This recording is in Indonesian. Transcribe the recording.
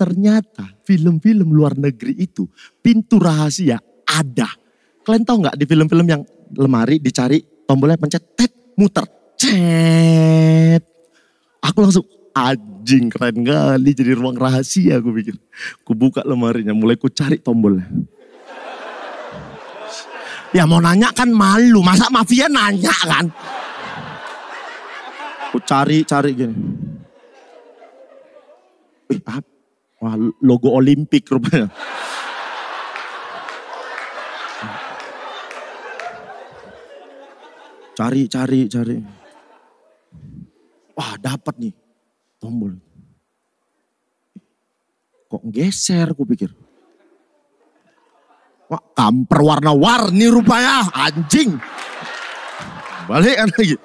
ternyata film-film luar negeri itu pintu rahasia ada. Kalian tahu nggak di film-film yang lemari dicari tombolnya pencet tet muter cet. Aku langsung anjing keren kali jadi ruang rahasia aku pikir. Ku buka lemarinya mulai ku cari tombolnya. Ya mau nanya kan malu, masa mafia nanya kan? Ku cari cari gini. Eh, apa? Wah, logo Olimpik rupanya. Cari, cari, cari. Wah, dapat nih tombol. Kok geser, aku pikir. Wah, kamper warna-warni rupanya, anjing. Balik lagi.